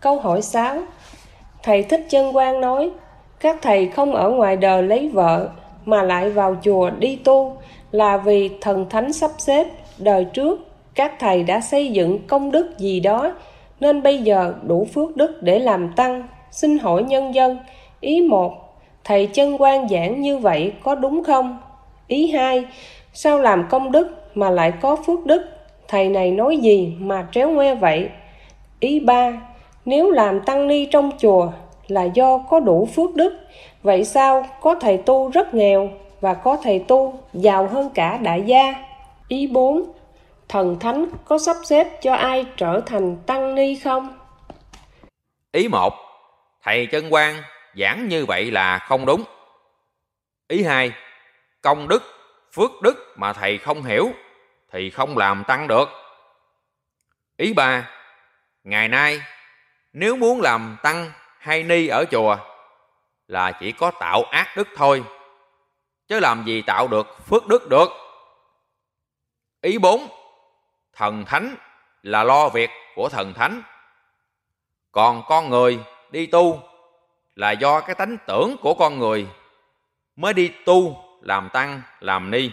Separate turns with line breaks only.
Câu hỏi 6 Thầy Thích Chân Quang nói, Các thầy không ở ngoài đời lấy vợ, Mà lại vào chùa đi tu Là vì thần thánh sắp xếp Đời trước các thầy đã xây dựng công đức gì đó, Nên bây giờ đủ phước đức để làm tăng Xin hỏi nhân dân, Ý một, Thầy chân quan giảng như vậy có đúng không? Ý hai, Sao làm công đức mà lại có phước đức? Thầy này nói gì mà tréo ngoe vậy? Ý ba nếu làm tăng ni trong chùa là do có đủ phước đức Vậy sao có thầy tu rất nghèo Và có thầy tu giàu hơn cả đại gia? Ý bốn Thần thánh có sắp xếp cho ai trở thành tăng ni không?
Ý một Thầy chân quan giảng như vậy là không đúng. Ý hai, công đức, phước đức mà thầy không hiểu thì không làm tăng được. Ý ba, ngày nay nếu muốn làm tăng hay ni ở chùa là chỉ có tạo ác đức thôi, chứ làm gì tạo được phước đức được. Ý bốn, thần thánh là lo việc của thần thánh. Còn con người đi tu là do cái tánh tưởng của con người mới đi tu làm tăng làm ni